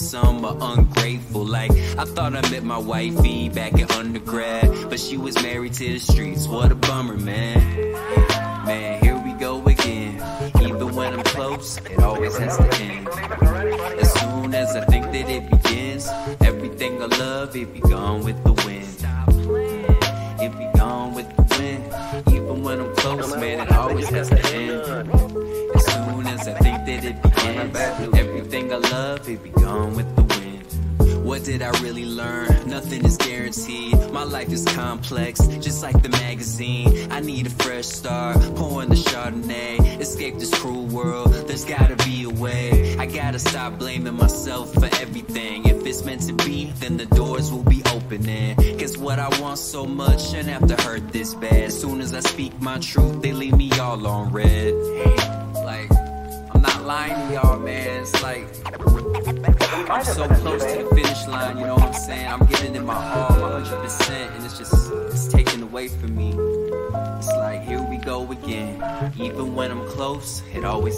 some are ungrateful. Like, I thought I met my wifey back in undergrad, but she was married to the streets. What a bummer, man.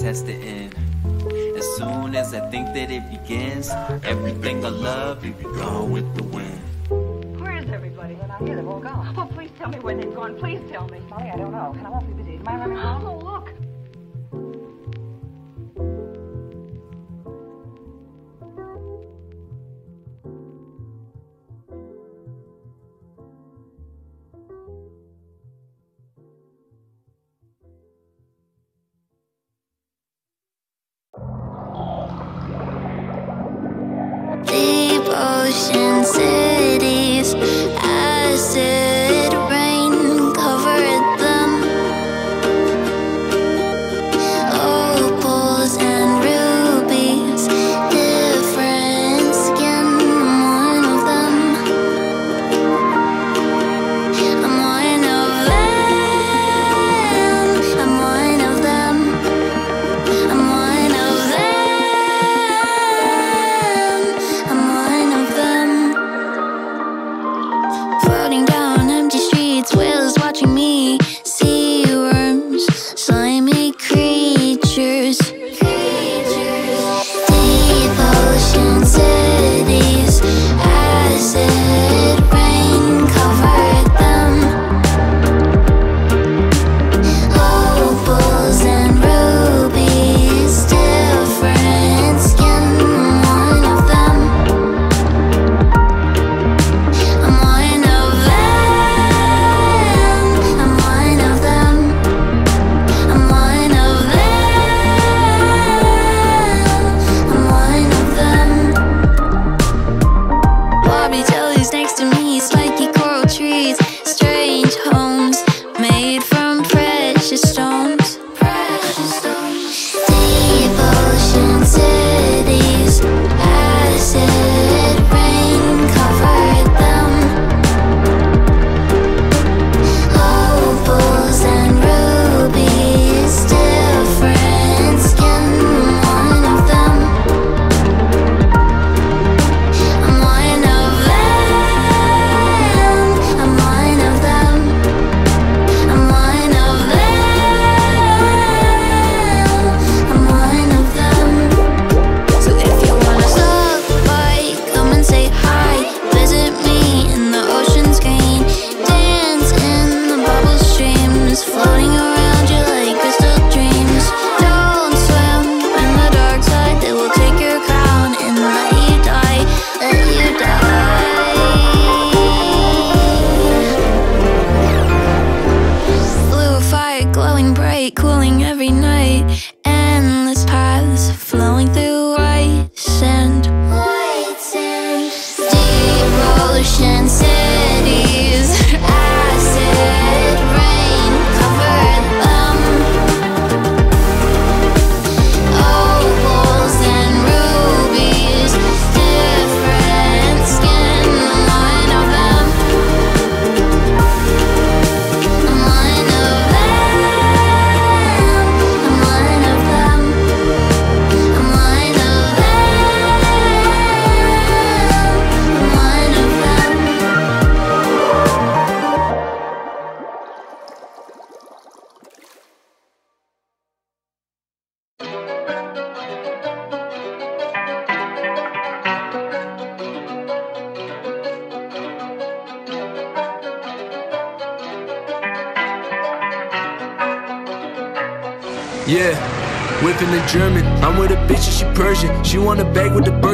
has to end. As soon as I think that it begins, everything I love, will be gone with the wind. Where is everybody? when I hear here. They've all gone. Oh, please tell me where they've gone. Please tell me. Molly, I don't know. And I won't be busy. Am I running home?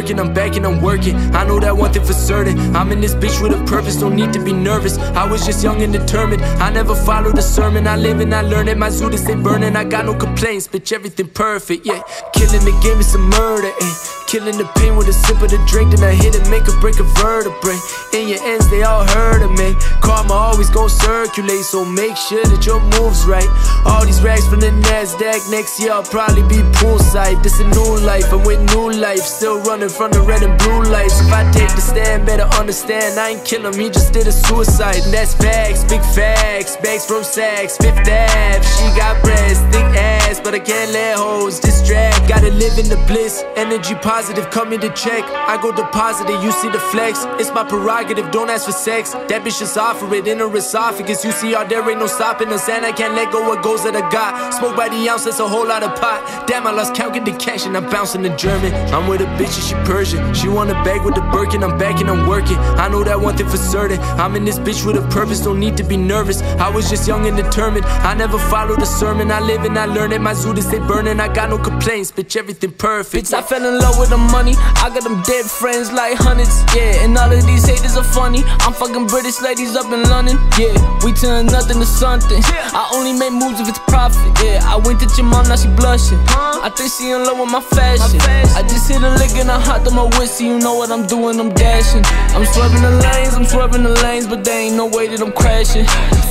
Birkin, I'm back and I'm working. I know that one thing for certain. I'm in this bitch with a purpose, don't need to be nervous. I was just young and determined. I never followed a sermon. I live and I learn it. My zoo stay burning. I got no complaints, bitch, everything perfect. Yeah, killing the game is a murder. Eh. Killing the pain with a sip of the drink, then I hit it, make a break a vertebrae. In your ends, they all heard of me. Karma always gon' circulate, so make sure that your moves right. All these rags from the NASDAQ, next year I'll probably be poolside. This a new life, I'm with new life, still running from the red and blue lights. If I take the stand, better understand, I ain't kill him, he just did a suicide. And that's facts, big facts, bags from Saks, Fifth Ave. She got breasts, thick ass, but I can't let hoes distract. Gotta live in the bliss, energy positive positive, come in to check. I go deposit it, you see the flex. It's my prerogative, don't ask for sex. That bitch just offer it in her esophagus. You see, all there ain't no stopping us, and I can't let go what goes that I got. Smoke by the ounce, that's a whole lot of pot. Damn, I lost count, get the cash, and I'm bouncing the German. I'm with a bitch and she Persian. She want a bag with the Birkin, I'm back and I'm working. I know that one thing for certain. I'm in this bitch with a purpose, don't need to be nervous. I was just young and determined. I never followed a sermon. I live and I learn it. My zoo they burning. I got no complaints, bitch, everything perfect. Bitch, I fell in love with the money. I got them dead friends like hundreds, yeah. And all of these haters are funny. I'm fucking British ladies up in London, yeah. We turn nothing to something. I only make moves if it's profit, yeah. I went to your mom, now she blushing. I think she in love with my fashion. I just hit a lick and I hopped on my whiskey. You know what I'm doing, I'm dashing. I'm swerving the lanes, I'm swerving the lanes, but there ain't no way that I'm crashing.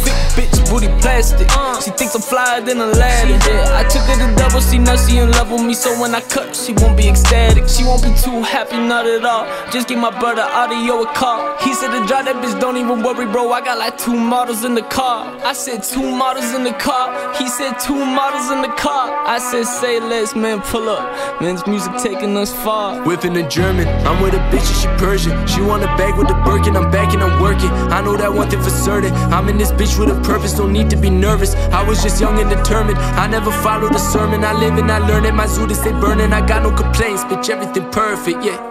Thick bitch, booty plastic. Uh. She thinks I'm flyer than Aladdin. Yeah, I took her to double C, now she in love with me. So when I cut, she won't be ecstatic. She won't be too happy, not at all. Just give my brother Ario a call. He said to drive that bitch, don't even worry, bro. I got like two models in the car. I said two models in the car. He said two models in the car. I said, say less, man, pull up. Man's music taking us far. Whipping the German, I'm with a bitch and she Persian. She want a bag with the Birkin, I'm back and I'm working. I know that one thing for certain. I'm in this bitch with a purpose, don't need to be nervous. I was just young and determined. I never followed a sermon. I live and I learn it. My zoo stay burning. I got no complaints, bitch, everything perfect, yeah.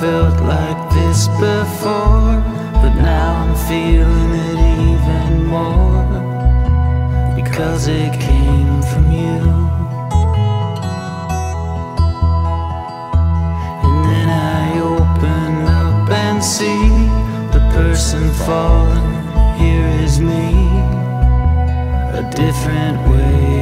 felt like this before, but now I'm feeling it even more because it came from you. And then I open up and see the person falling. Here is me, a different way.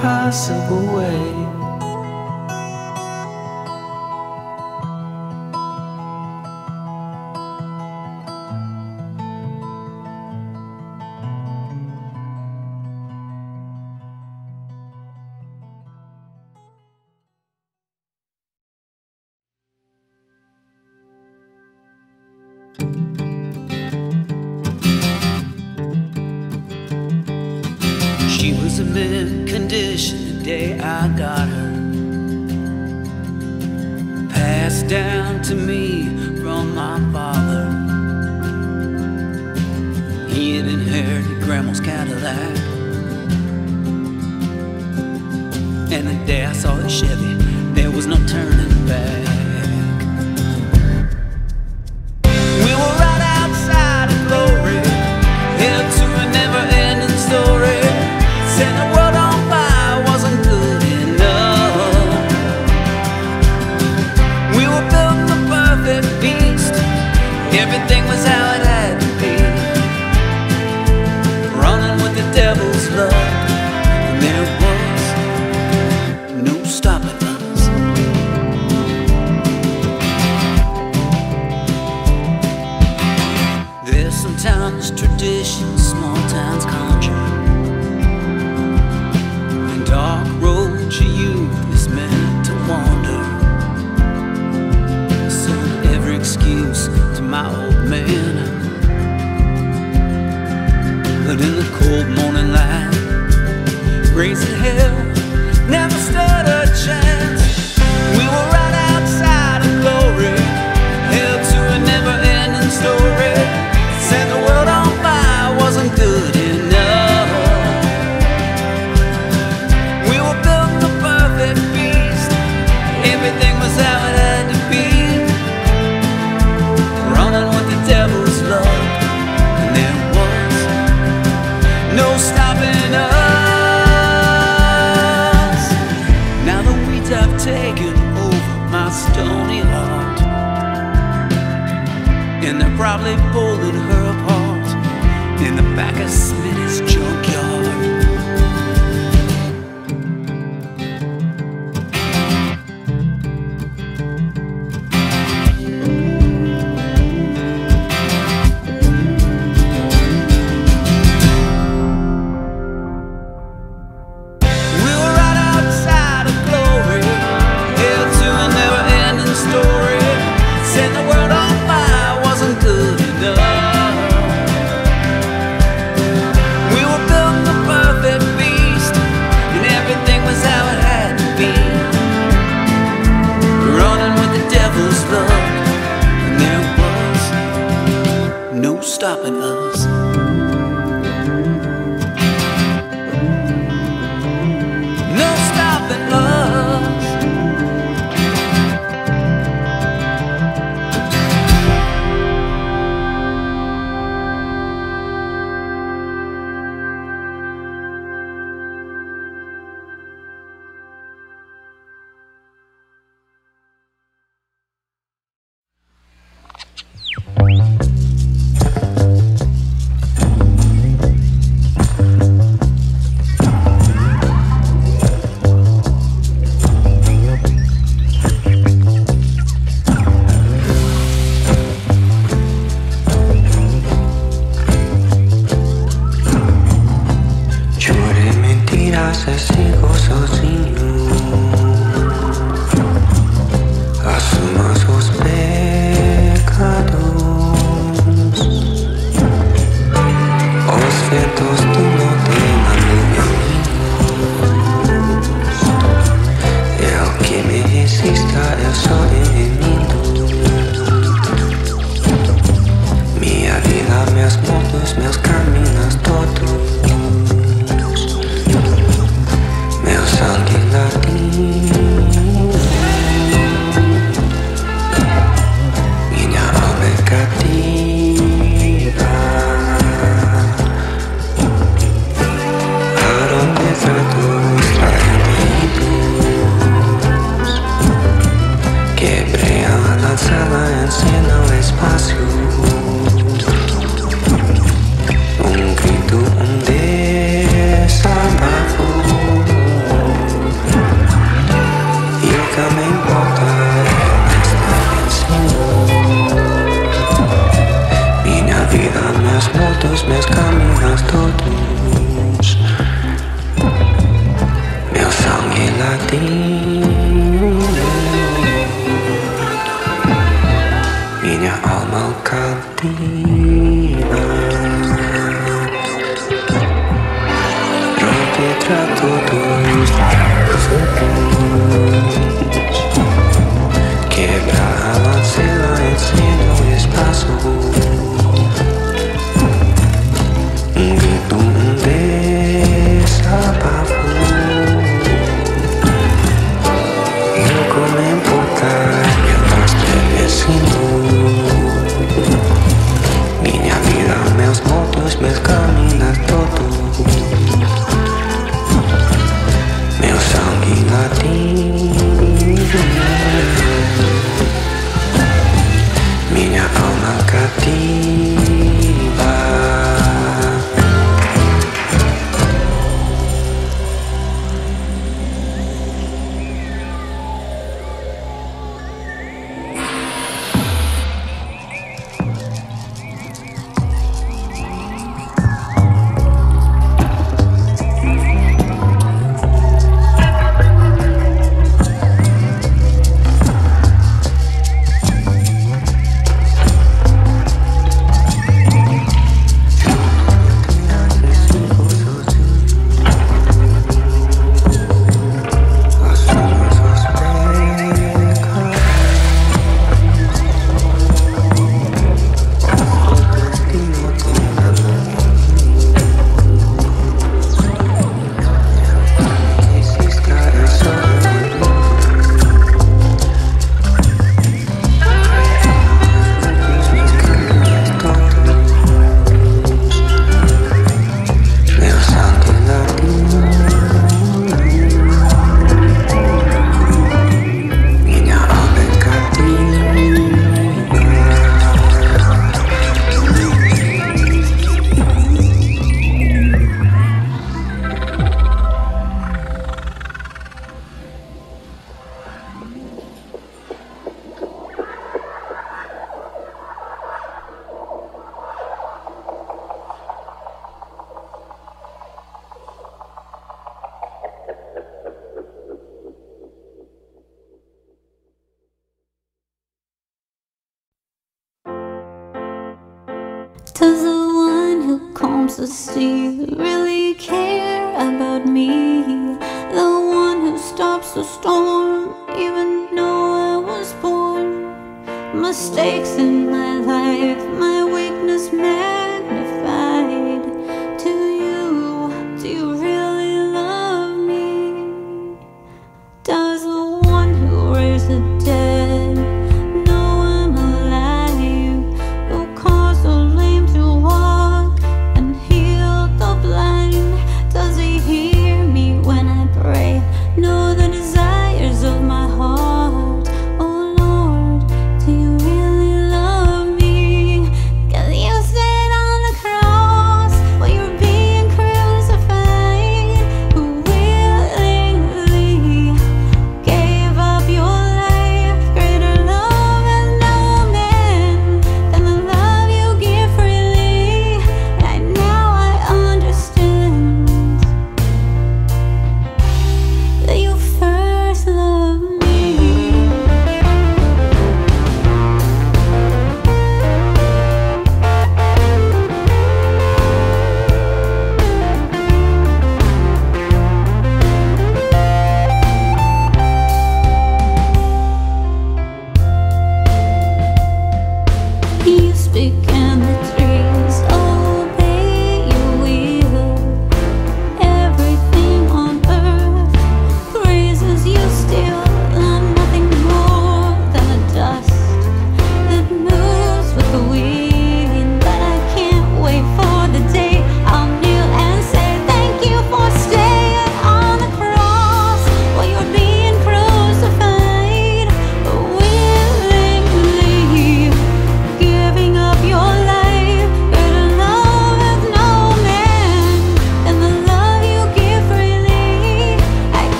impossible way. Estremecendo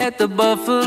at the buffalo.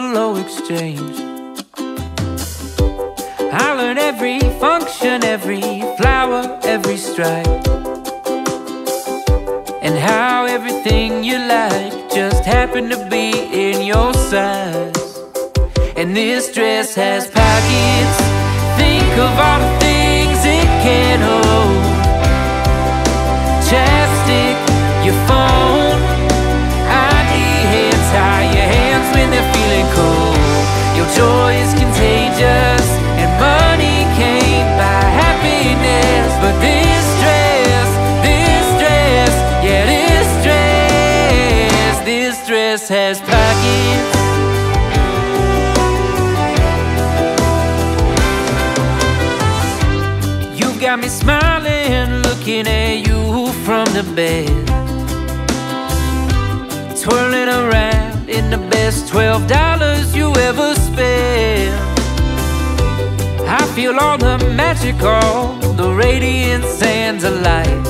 still on the magical, the radiant sands of light.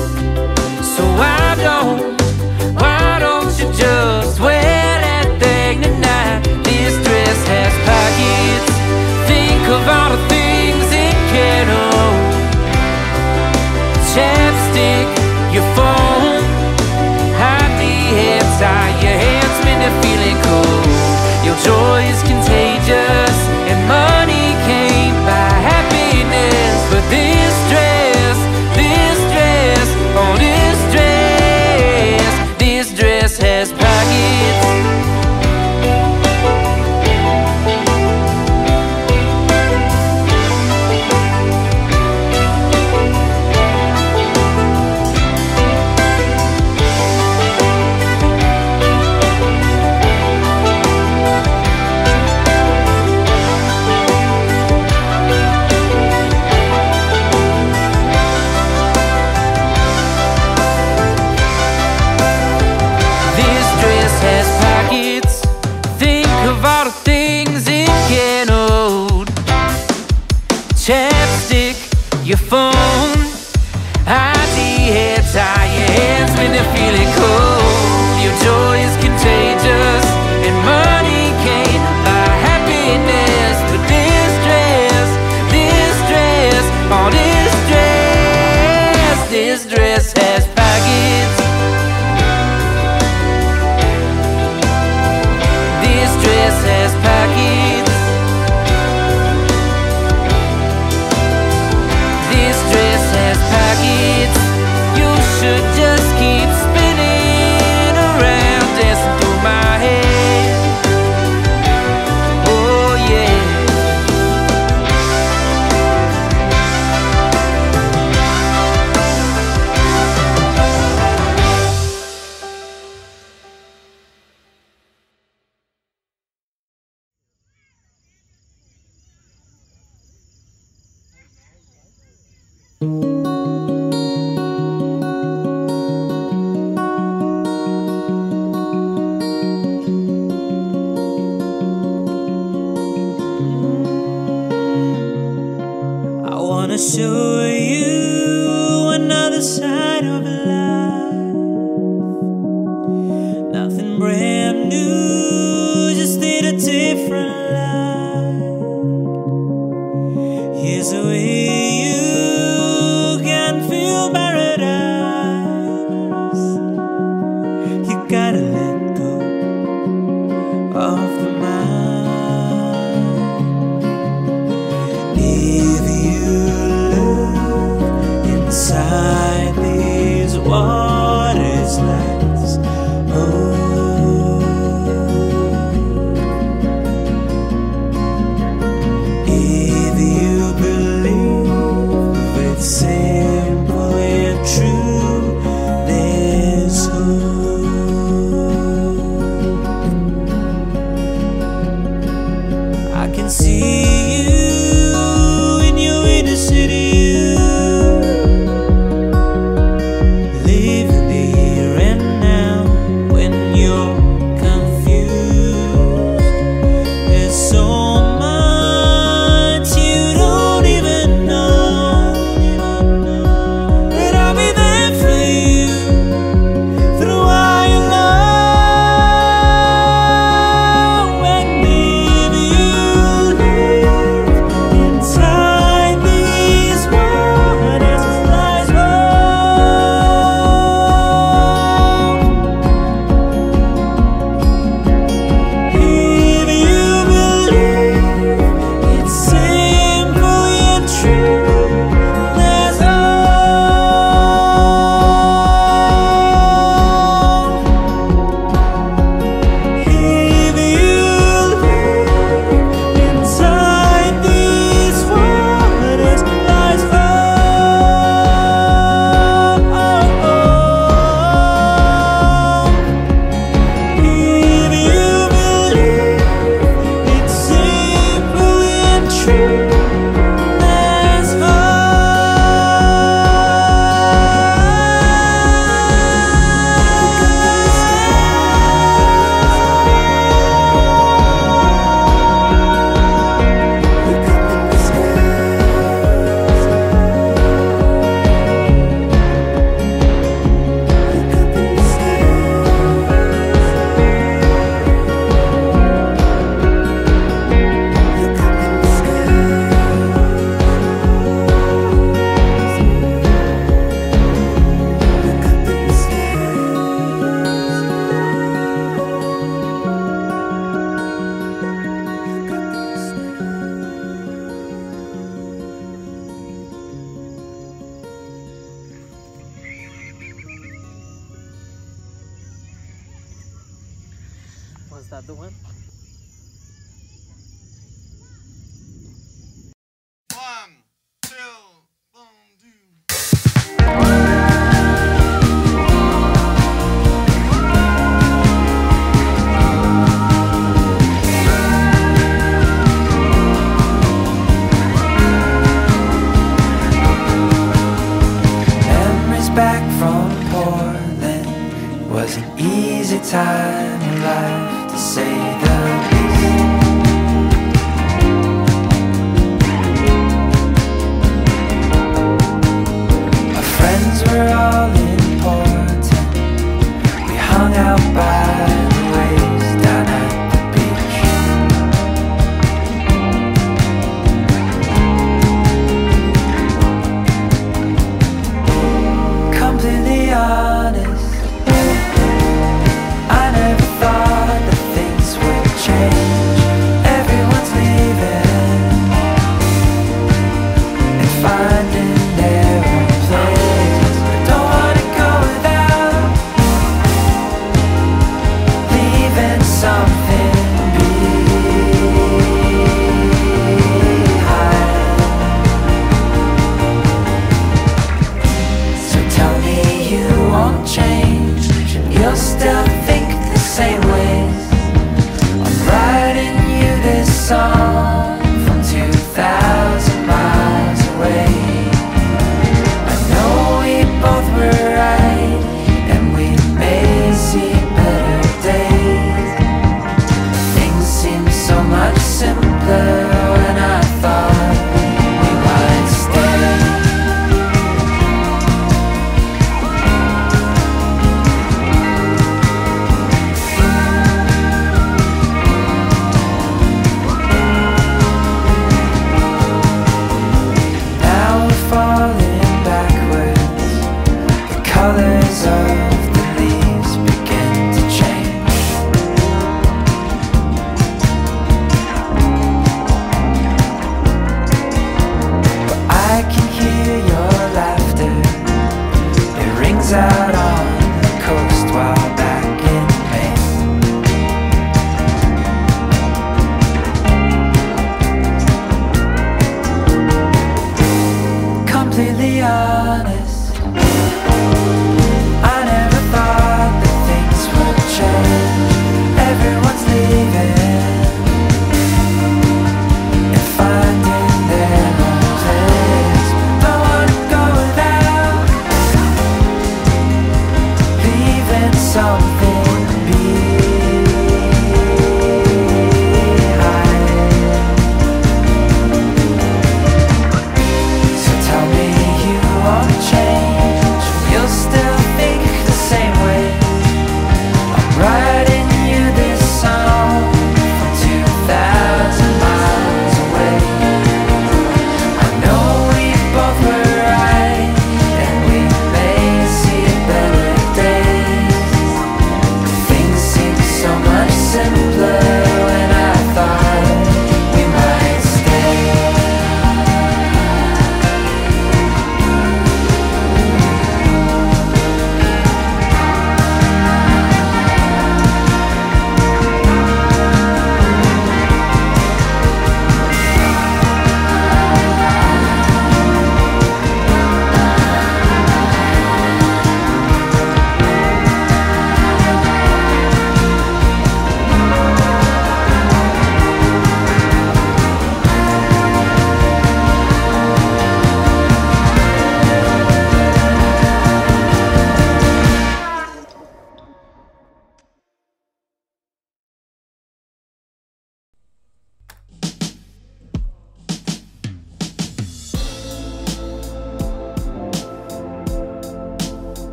So why don't, why don't you just wear that thing tonight? This dress has pockets. Think of all the things it can hold. Chapstick, your phone, hide the hair tie your hands, when you're feeling cold. Your joy is. Yeah.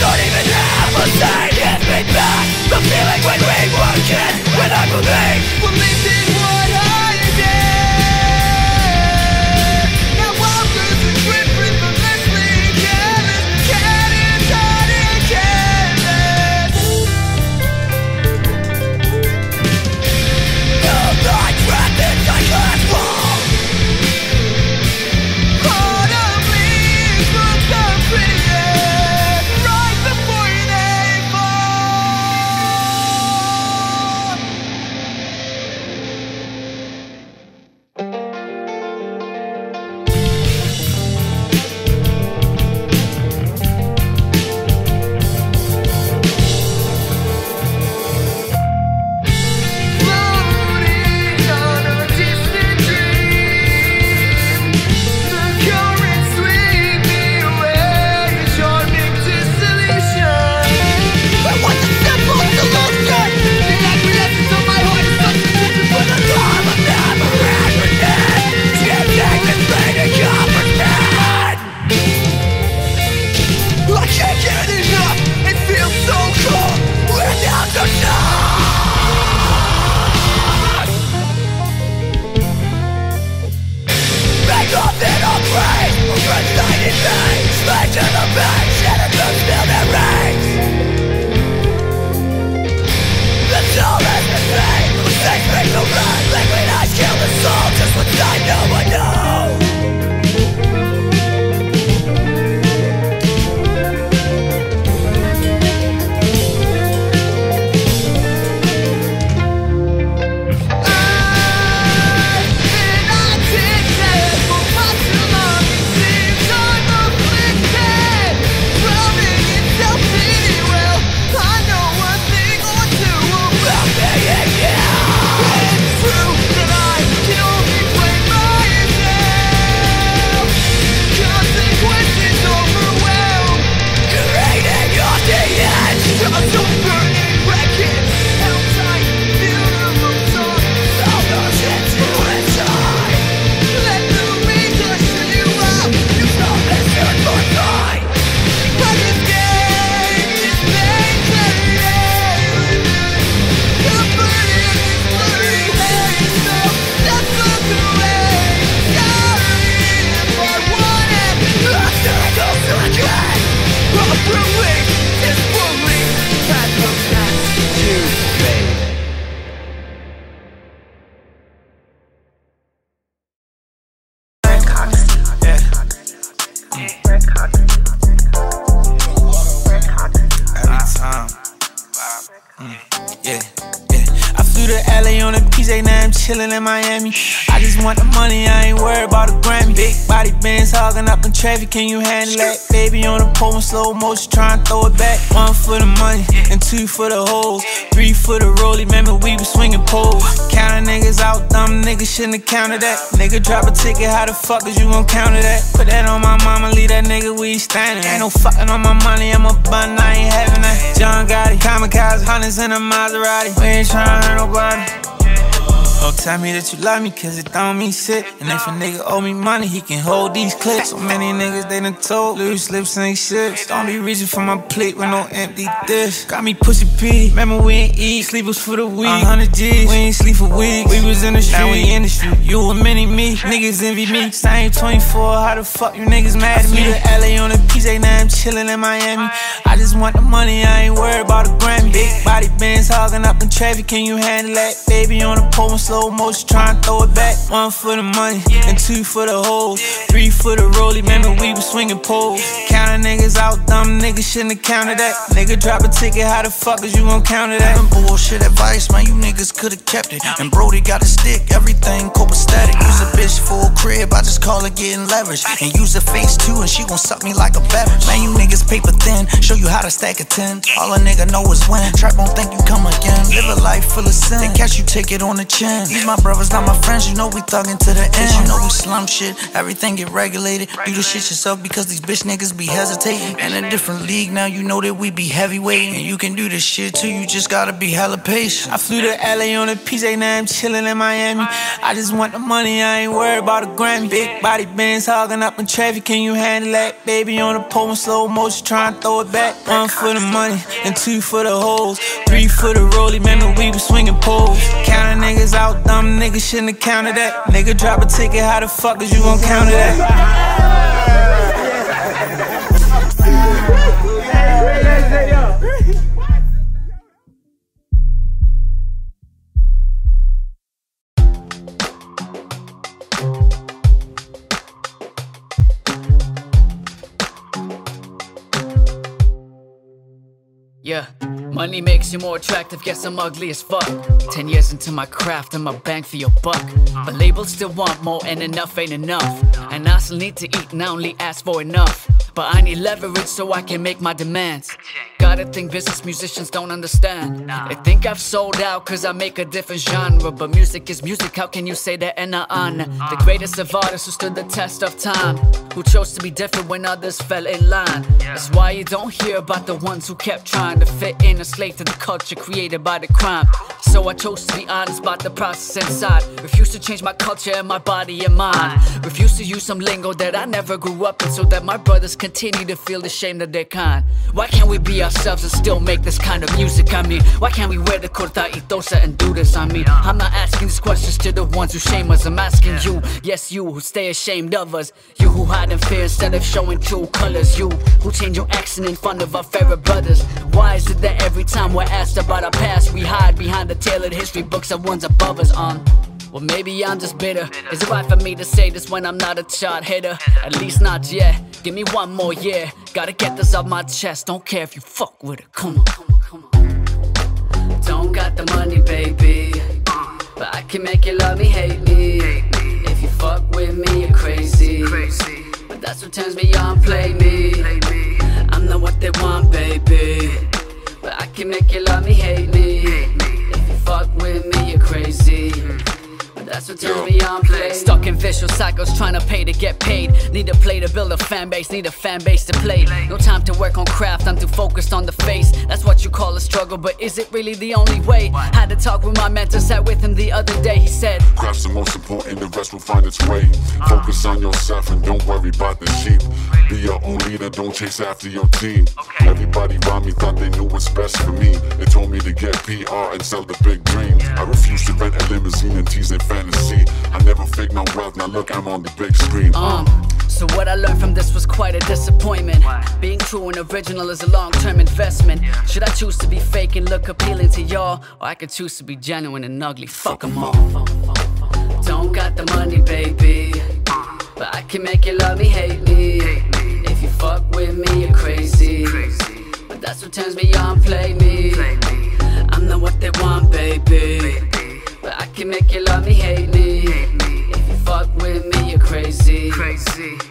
don't even have a sign Give me back. The feeling when we were kids When I believed, believed in chillin' in Miami. I just want the money, I ain't worried about the Grammy. Big body Benz hogging up in traffic, can you handle that? Baby on the pole in slow motion, try and throw it back. One for the money, and two for the hoes. Three for the rollie, remember we was swinging poles. Counting niggas out, dumb niggas shouldn't have counted that. Nigga drop a ticket, how the fuck is you gon' counter that? Put that on my mama, leave that nigga where he. Ain't no fucking on my money, I'm a bun, I ain't having that. John Gotti, kamikaze, hundreds in a Maserati. We ain't tryna hurt nobody. Oh, tell me that you love me, cause it don't mean shit. And if a nigga owe me money, he can hold these clips. So many niggas they done told, loose lips ain't shit. Don't be reaching for my plate with no empty dish. Got me pussy P, remember we ain't eat, sleep was for the week. 100 G's, we ain't sleep for weeks. We was in the street, now we in the street. You a mini me, niggas envy me. Same 24, how the fuck you niggas mad at me? to LA on the PJ, now I'm chillin' in Miami. I just want the money, I ain't worried about the Grammy. Big body Benz hogging up in traffic, can you handle that? Baby on the pole slow motion, try and throw it back. One for the money, and two for the hoes. Three for the rollie, remember we was swinging poles. Counting niggas out, dumb niggas shouldn't have counted that. Nigga drop a ticket, how the fuck is you gon' counter that? Them bullshit advice, man, you niggas could've kept it. And Brody got a stick, everything copacetic. Use a bitch for a crib, I just call it getting leverage. And use a face too, and she gon' suck me like a beverage. Man, you niggas paper thin, show you how to stack a 10. All a nigga know is win. Trap won't think you come again. Live a life full of sin. They catch you, take it on the chin. These my brothers, not my friends, you know we thuggin' to the end. You know we slum shit, everything get regulated. Do the shit yourself because these bitch niggas be hesitating. In a different league now, you know that we be heavyweight. And you can do this shit too, you just gotta be hella patient. I flew to LA on a PJ, now I'm chillin' in Miami. I just want the money, I ain't worried about a Grammy. Big body Benz hogging up in traffic, can you handle that? Baby on the pole in slow motion, try and throw it back. One for the money, and two for the hoes. Three for the rollie, remember we was swinging poles. Counting niggas out, dumb niggas shouldn't have counted that. Nigga drop a ticket, how the fuck is you gon' counter that? Yeah, money makes you more attractive, guess I'm ugly as fuck. Ten years into my craft, I'm a bang for your buck. But labels still want more, and enough ain't enough. And I still need to eat, and I only ask for enough. But I need leverage so I can make my demands. Gotta think business musicians don't understand. They think I've sold out cause I make a different genre. But music is music, how can you say that and not honor? The uh. greatest of artists who stood the test of time. Who chose to be different when others fell in line. That's why you don't hear about the ones who kept trying to fit in a slave to the culture created by the crime. So I chose to be honest about the process inside. Refuse to change my culture and my body and mind. Uh. Refuse to use some lingo that I never grew up in so that my brothers continue to feel the shame of their kind. Why can't we be ourselves and still make this kind of music? I mean, why can't we wear the corta y tosa and do this? I mean, I'm not asking these questions to the ones who shame us. I'm asking you, yes, you who stay ashamed of us. You who hide in fear instead of showing true colors. You who change your accent in front of our favorite brothers. Why is it that every time we're asked about our past, we hide behind the tailored history books of ones above us? Um, well, maybe I'm just bitter. Is it right for me to say this when I'm not a chart hitter? At least not yet. Give me one more year. Gotta get this off my chest. Don't care if you fuck with it. Come on, come on, come on. Don't got the money, baby. But I can make you love me, hate me. If you fuck with me, you're crazy. But that's what turns me on, play me. I'm not what they want, baby. But I can make you love me, hate me. If you fuck with me, you're crazy. But that's what turns me on, play. Stuck in vicious cycles, trying to pay to get paid. Need to play to build a fan base, need a fan base to play. No time to work on craft, I'm too focused on the face. That's what you call a struggle, but is it really the only way? Had to talk with my mentor, sat with him the other day. He said, Craft's the most important, the rest will find its way. Uh. Focus on yourself and don't worry about the sheep. Be your own leader, don't chase after your team. Everybody around me thought they knew what's best for me. They told me to get PR and sell the big dreams. I refuse to rent a limousine and tease in fantasy. I never fake my wealth, now look, I'm on the big screen. Um, so what I learned from this was quite a disappointment. Being true and original is a long-term investment. Should I choose to be fake and look appealing to y'all, or I could choose to be genuine and ugly? Fuck 'em all. Don't got the money, baby, but I can make you love me, hate me. If you fuck with me, you're crazy. But that's what turns me on, play me. I'm not what they want, baby. But I can make you love me, hate me. If you fuck with me, you're crazy.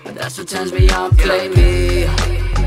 But that's what turns me on, play me.